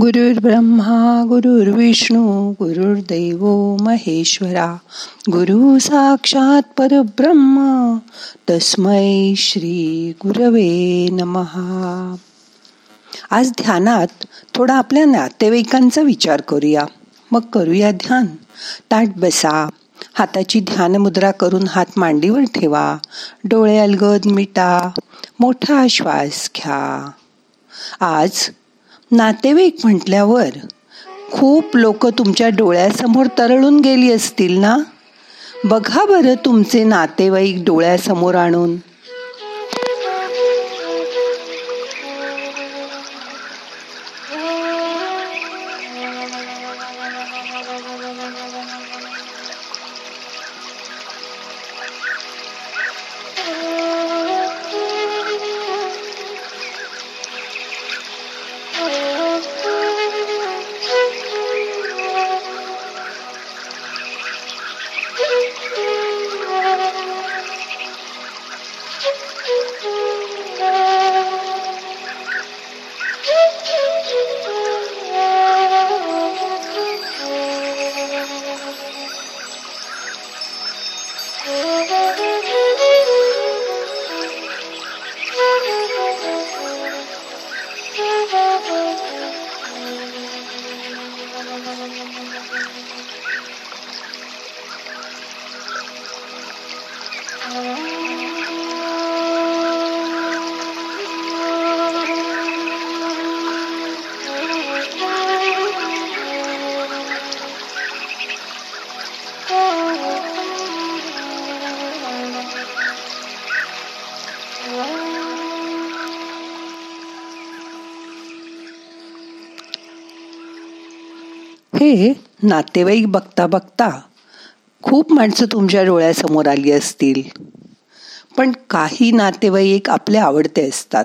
गुरुर् ब्रह्मा गुरुर्विष्णू गुरुर्दैव महेश्वरा गुरु साक्षात परब्रह्म तस्मै श्री गुरवे नमहा आज ध्यानात थोडा आपल्या नातेवाईकांचा विचार करूया. मग करूया ध्यान. ताट बसा. हाताची ध्यान मुद्रा करून हात मांडीवर ठेवा. डोळे अलगद मिटा. मोठा श्वास घ्या. आज नातेवाईक म्हटल्यावर खूप लोक तुमच्या डोळ्यासमोर तरळून गेली असतील ना? बघा बरं तुमचे नातेवाईक डोळ्यासमोर आणून. हे नातेवाईक बघता बघता खूप माणसं तुमच्या डोळ्यासमोर आली असतील. पण काही नातेवाईक आपले आवडते असतात.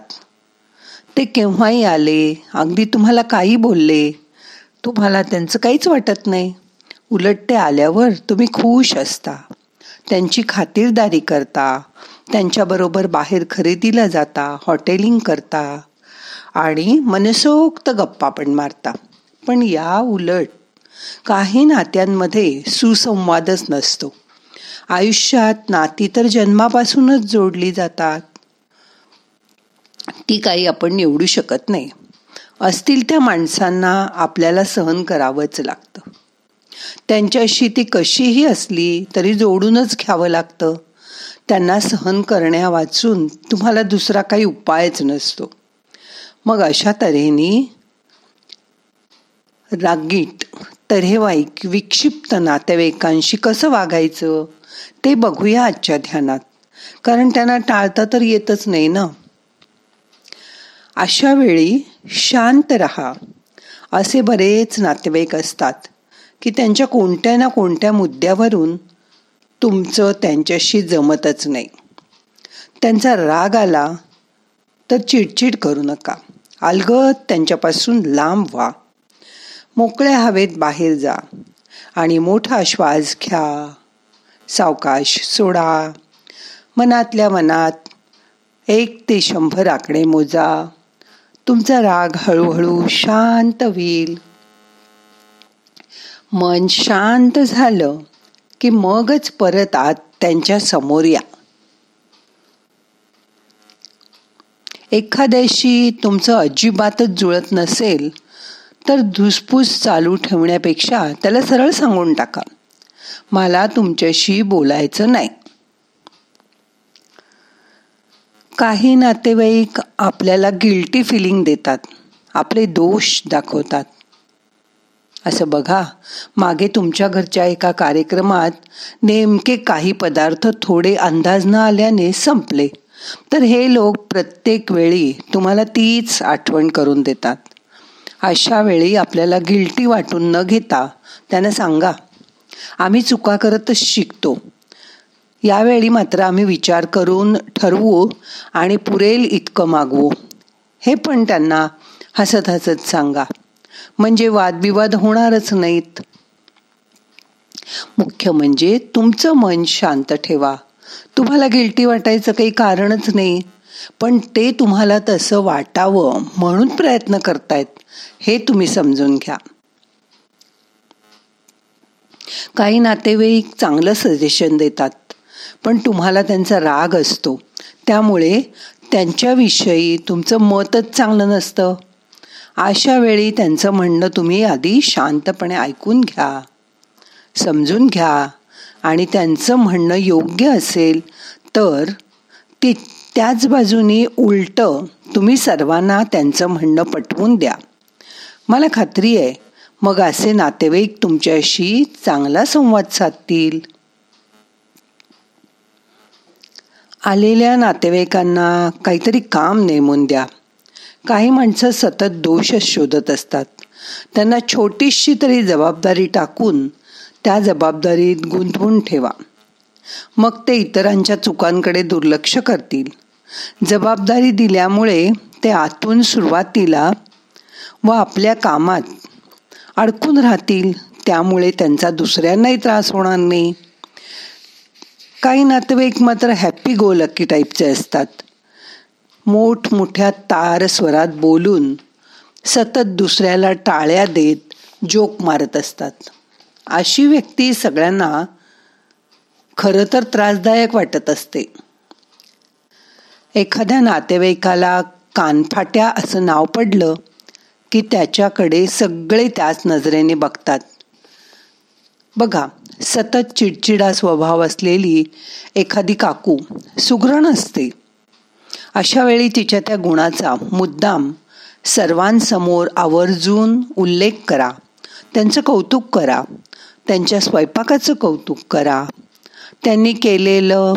ते केव्हाही आले अगदी तुम्हाला काही बोलले तुम्हाला त्यांचं काहीच वाटत नाही. उलट ते आल्यावर तुम्ही खुश असता. त्यांची खातिरदारी करता त्यांच्याबरोबर बाहेर खरेदीला जाता हॉटेलिंग करता आणि मनसोक्त गप्पा पण मारता. पण या उलट काही नात्यांमध्ये सुसंवादच नसतो. आयुष्यात नाती तर जन्मापासूनच जोडली जातात. ती काही आपण निवडू शकत नाही. असतील त्या माणसांना आपल्याला सहन करावंच लागतं. त्यांच्याशी ती कशीही असली तरी जोडूनच घ्यावं लागतं. त्यांना सहन करण्या वाचून तुम्हाला दुसरा काही उपायच नसतो. मग अशा तऱ्हेने रागीट तऱ्हेवाईक विक्षिप्त नातेवाईकांशी कसं वागायचं ते बघूया आजच्या ध्यानात. कारण त्यांना टाळता तर येतच नाही ना? अशा वेळी शांत रहा. असे बरेच नातेवाईक असतात की त्यांच्या कोणत्या ना कोणत्या मुद्द्यावरून तुमचं त्यांच्याशी जमतच नाही. त्यांचा राग आला तर चिडचिड करू नका. अलगद त्यांच्यापासून लांब व्हा. मोकळ्या हवेत बाहेर जा आणि मोठा श्वास घ्या. सावकाश सोडा. मनातल्या मनात एक ते शंभर आकडे मोजा. तुमचा राग हळूहळू शांत होईल. मन शांत झालं की मगच परत आत त्यांच्यासमोर या. एखाद्याशी तुमचं अजिबातच जुळत नसेल तर धुसफूस चालू ठेवण्यापेक्षा त्याला सरळ सांगून टाका. मला तुमच्याशी बोलायचं नाही. काही नातेवाईक आपल्याला गिल्टी फिलिंग देतात. आपले दोष दाखवतात. असं बघा मागे तुमच्या घरच्या एका कार्यक्रमात नेमके काही पदार्थ थोडे अंदाज न आल्याने संपले. तर हे लोक प्रत्येक वेळी तुम्हाला तीच आठवण करून देतात. अशा वेळी आपल्याला गिल्टी वाटून न घेता त्यांना सांगा आम्ही चुका करतच शिकतो. यावेळी मात्र आम्ही विचार करून ठरवू आणि पुरेल इतकं मागवू. हे पण त्यांना हसत हसत सांगा. म्हणजे वादविवाद होणारच नाहीत. मुख्य म्हणजे तुमचं मन शांत ठेवा. तुम्हाला गिल्टी वाटायचं काही कारणच नाही. पण ते तुम्हाला तसं वाटावं म्हणून प्रयत्न करतायत हे तुम्ही समजून घ्या. काही नातेवाईक चांगलं सजेशन देतात पण तुम्हाला त्यांचा राग असतो. त्यामुळे त्यांच्याविषयी तुमचं मतच चांगलं नसतं. अशा वेळी त्यांचं म्हणणं तुम्ही आधी शांतपणे ऐकून घ्या समजून घ्या आणि त्यांचं म्हणणं योग्य असेल तर ते त्याच बाजूनी उलटं तुम्ही सर्वांना त्यांचं म्हणणं पटवून द्या. मला खात्री आहे मग असे नातेवाईक तुमच्याशी चांगला संवाद साधतील. आलेल्या नातेवाईकांना काहीतरी काम नेमून द्या. काही माणसं सतत दोषच शोधत असतात. त्यांना छोटीशी तरी जबाबदारी टाकून त्या जबाबदारीत गुंतवून ठेवा. मग ते इतरांच्या चुकांकडे दुर्लक्ष करतील. जबाबदारी दिल्यामुळे ते आतून सुरुवातीला व आपल्या कामात अडकून राहतील त्यामुळे त्यांचा दुसऱ्यांनाही त्रास होणार नाही. काही नातेवाईक मात्र हॅप्पी गो लकी टाईपचे असतात. मोठमोठ्या तार स्वरात बोलून सतत दुसऱ्याला टाळ्या देत जोक मारत असतात. अशी व्यक्ती सगळ्यांना खरं तर त्रासदायक वाटत असते. एखाद्या नातेवाईकाला कानफाट्या असं नाव पडलं की त्याच्याकडे सगळे त्याच नजरेने बघतात. बघा सतत चिडचिडा स्वभाव असलेली एखादी काकू सुग्रण असते. अशा वेळी तिच्या त्या गुणाचा मुद्दाम सर्वांसमोर आवर्जून उल्लेख करा. त्यांचं कौतुक करा. त्यांच्या स्वयंपाकाचं कौतुक करा. त्यांनी केलेलं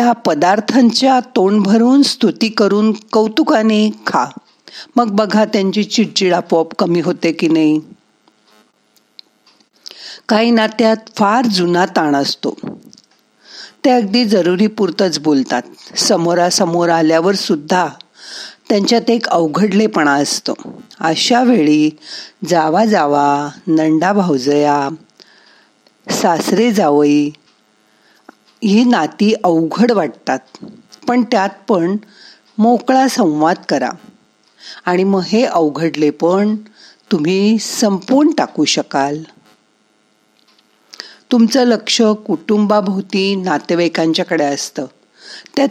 त्या पदार्थांच्या तोंड भरून स्तुती करून कौतुकाने खा. मग बघा त्यांची चिडचिड आपोआप कमी होते की नाही. काही नात्यात फार जुना ताण असतो. ते अगदी जरुरी पुरतच बोलतात. समोरासमोर आल्यावर सुद्धा त्यांच्यात एक अवघडलेपणा असतो. अशा वेळी जावा जावा नंडा भाऊजया सासरे जावई ही नाती अवघड वाटतात. पण त्यात पण मोकळा संवाद करा. आणि मग हे अवघडले पण तुम्ही संपवून टाकू शकाल. तुमचं लक्ष कुटुंबाभोवती नातेवाईकांच्याकडे असतं. त्यात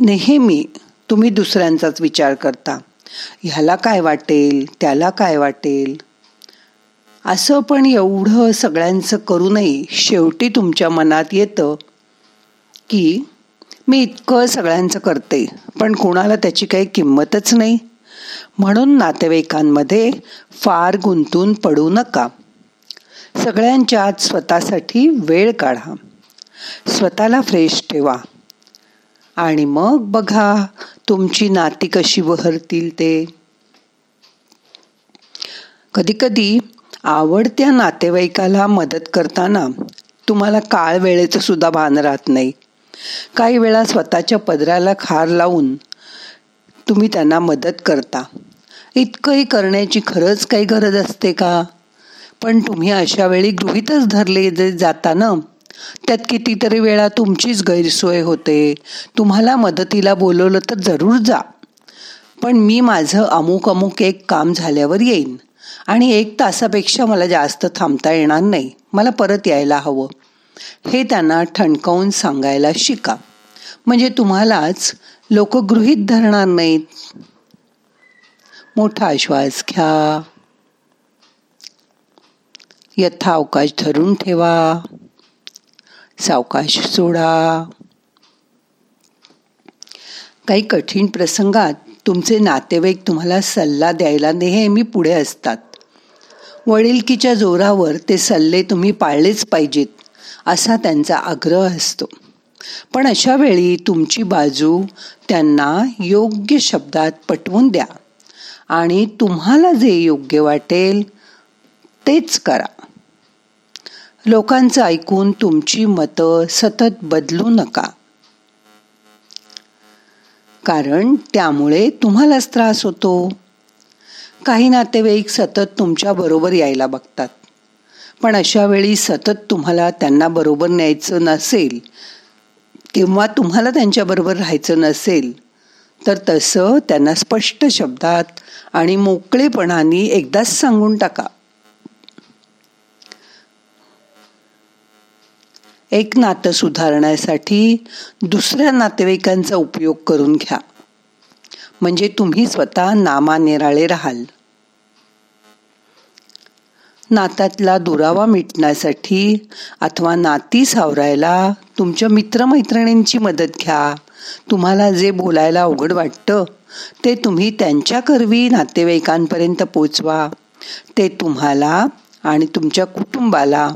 नेहमी तुम्ही दुसऱ्यांचाच विचार करता. ह्याला काय वाटेल? त्याला काय वाटेल? असं पण एवढं सगळ्यांचं करूनही शेवटी तुमच्या मनात येतं की मी इतकं सगळ्यांचं करते पण कोणाला त्याची काही किंमतच नाही. म्हणून नातेवाईकांमध्ये फार गुंतून पडू नका. सगळ्यांच्यात स्वतःसाठी वेळ काढा. स्वतःला फ्रेश ठेवा. आणि मग बघा तुमची नाती कशी बहरतील ते. कधीकधी आवडत्या नातेवाईकाला मदत करताना तुम्हाला काळ वेळेचं सुद्धा भान राहत नाही. काही वेळा स्वतःच्या पदराला खार लावून तुम्ही त्यांना मदत करता. इतकंही करण्याची खरंच काही गरज असते का? पण तुम्ही अशा वेळी गृहितच धरले जाता ना त्यात कितीतरी वेळा तुमचीच गैरसोय होते. तुम्हाला मदतीला बोलवलं तर जरूर जा. पण मी माझं अमुक अमुक एक काम झाल्यावर येईन. आणि एक तासापेक्षा मला जास्त थांबता येणार नाही. मला परत यायला हवं. हे त्यांना ठणकावून सांगायला शिका. म्हणजे तुम्हालाच लोक गृहित धरणार नाहीत. मोठा श्वास घ्या. यथावकाश धरून ठेवा. सावकाश सोडा. काही कठीण प्रसंगात तुमचे नातेवाईक तुम्हाला सल्ला द्यायला नेहमी पुढे असतात. वडिलकीच्या जोरावर ते सल्ले तुम्ही पाळलेच पाहिजेत. असा त्यांचा आग्रह असतो. पण अशा वेळी तुमची बाजू त्यांना योग्य शब्दात पटवून द्या आणि तुम्हाला जे योग्य वाटेल तेच करा. लोकांचं ऐकून तुमची मतं सतत बदलू नका. कारण त्यामुळे तुम्हालाच त्रास होतो. काही नातेवाईक सतत तुमच्या बरोबर यायला बघतात. पण अशा वेळी सतत तुम्हाला त्यांना बरोबर न्यायचं नसेल किंवा तुम्हाला त्यांच्याबरोबर राहायचं नसेल तर तसं त्यांना स्पष्ट शब्दात आणि मोकळेपणाने एकदाच सांगून टाका. एक नातं सुधारण्यासाठी दुसऱ्या नातेवाईकांचा उपयोग करून घ्या. म्हणजे तुम्ही स्वतः नामानिराळे राहाल. नात्यातला दुरावा मिटण्यासाठी अथवा नाती सावरायला तुमच्या मित्रमैत्रिणींची मदत घ्या. तुम्हाला जे बोलायला अवघड वाटतं ते तुम्ही त्यांच्या करवी नातेवाईकांपर्यंत पोचवा. ते तुम्हाला आणि तुमच्या कुटुंबाला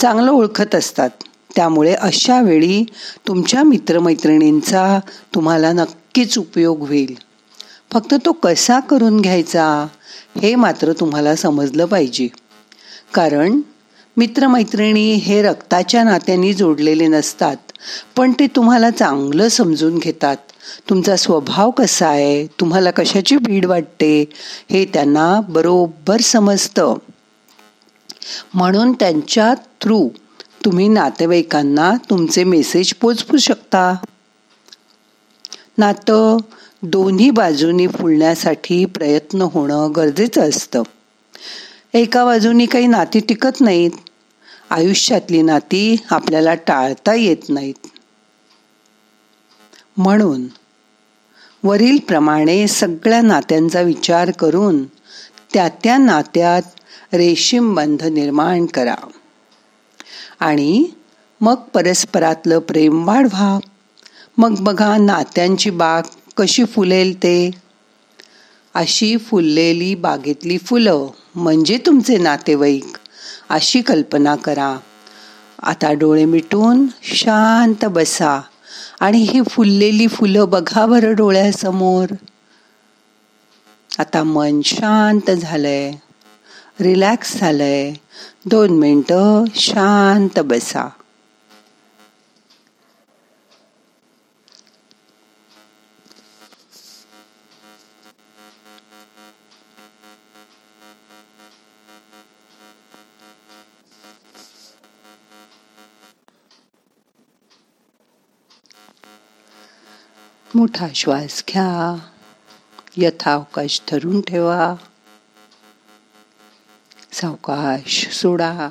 चांगलं ओळखत असतात. त्यामुळे अशा वेळी तुमच्या मित्रमैत्रिणींचा तुम्हाला नक्कीच उपयोग होईल. फक्त तो कसा करून घ्यायचा हे मात्र तुम्हाला समजलं पाहिजे. कारण मित्रमैत्रिणी हे रक्ताच्या नात्यांनी जोडलेले नसतात पण ते तुम्हाला चांगलं समजून घेतात. तुमचा स्वभाव कसा आहे? तुम्हाला कशाची भीड वाटते? हे त्यांना बरोबर समजतं. म्हणून त्यांच्या थ्रू तुम्ही नातेवाईकांना तुमचे मेसेज पोचवू शकता. नातं दोन्ही बाजूनी फुलण्यासाठी प्रयत्न होणं गरजेचं असतं. एका बाजूनी काही नाती टिकत नाहीत. आयुष्यातली नाती आपल्याला टाळता येत नाहीत. म्हणून वरीलप्रमाणे सगळ्या नात्यांचा विचार करून त्या त्या नात्यात रेशीम बंध निर्माण करा. आणि मग परस्परातलं प्रेम वाढवा. मग बघा नात्यांची बाग कशी फुलेल ते. अशी फुललेली बागेतली फुलं. म्हणजे तुमचे नातेवाईक. अशी कल्पना करा. आता डोळे मिटून शांत बसा आणि ही फुललेली फुलं बघा बरं डोळ्यासमोर. आता मन शांत झालंय. रिलॅक्स झालंय. दोन मिनटं शांत बसा. मोठा श्वास घ्या. यथावकाश धरून ठेवा. सावकाश सोडा.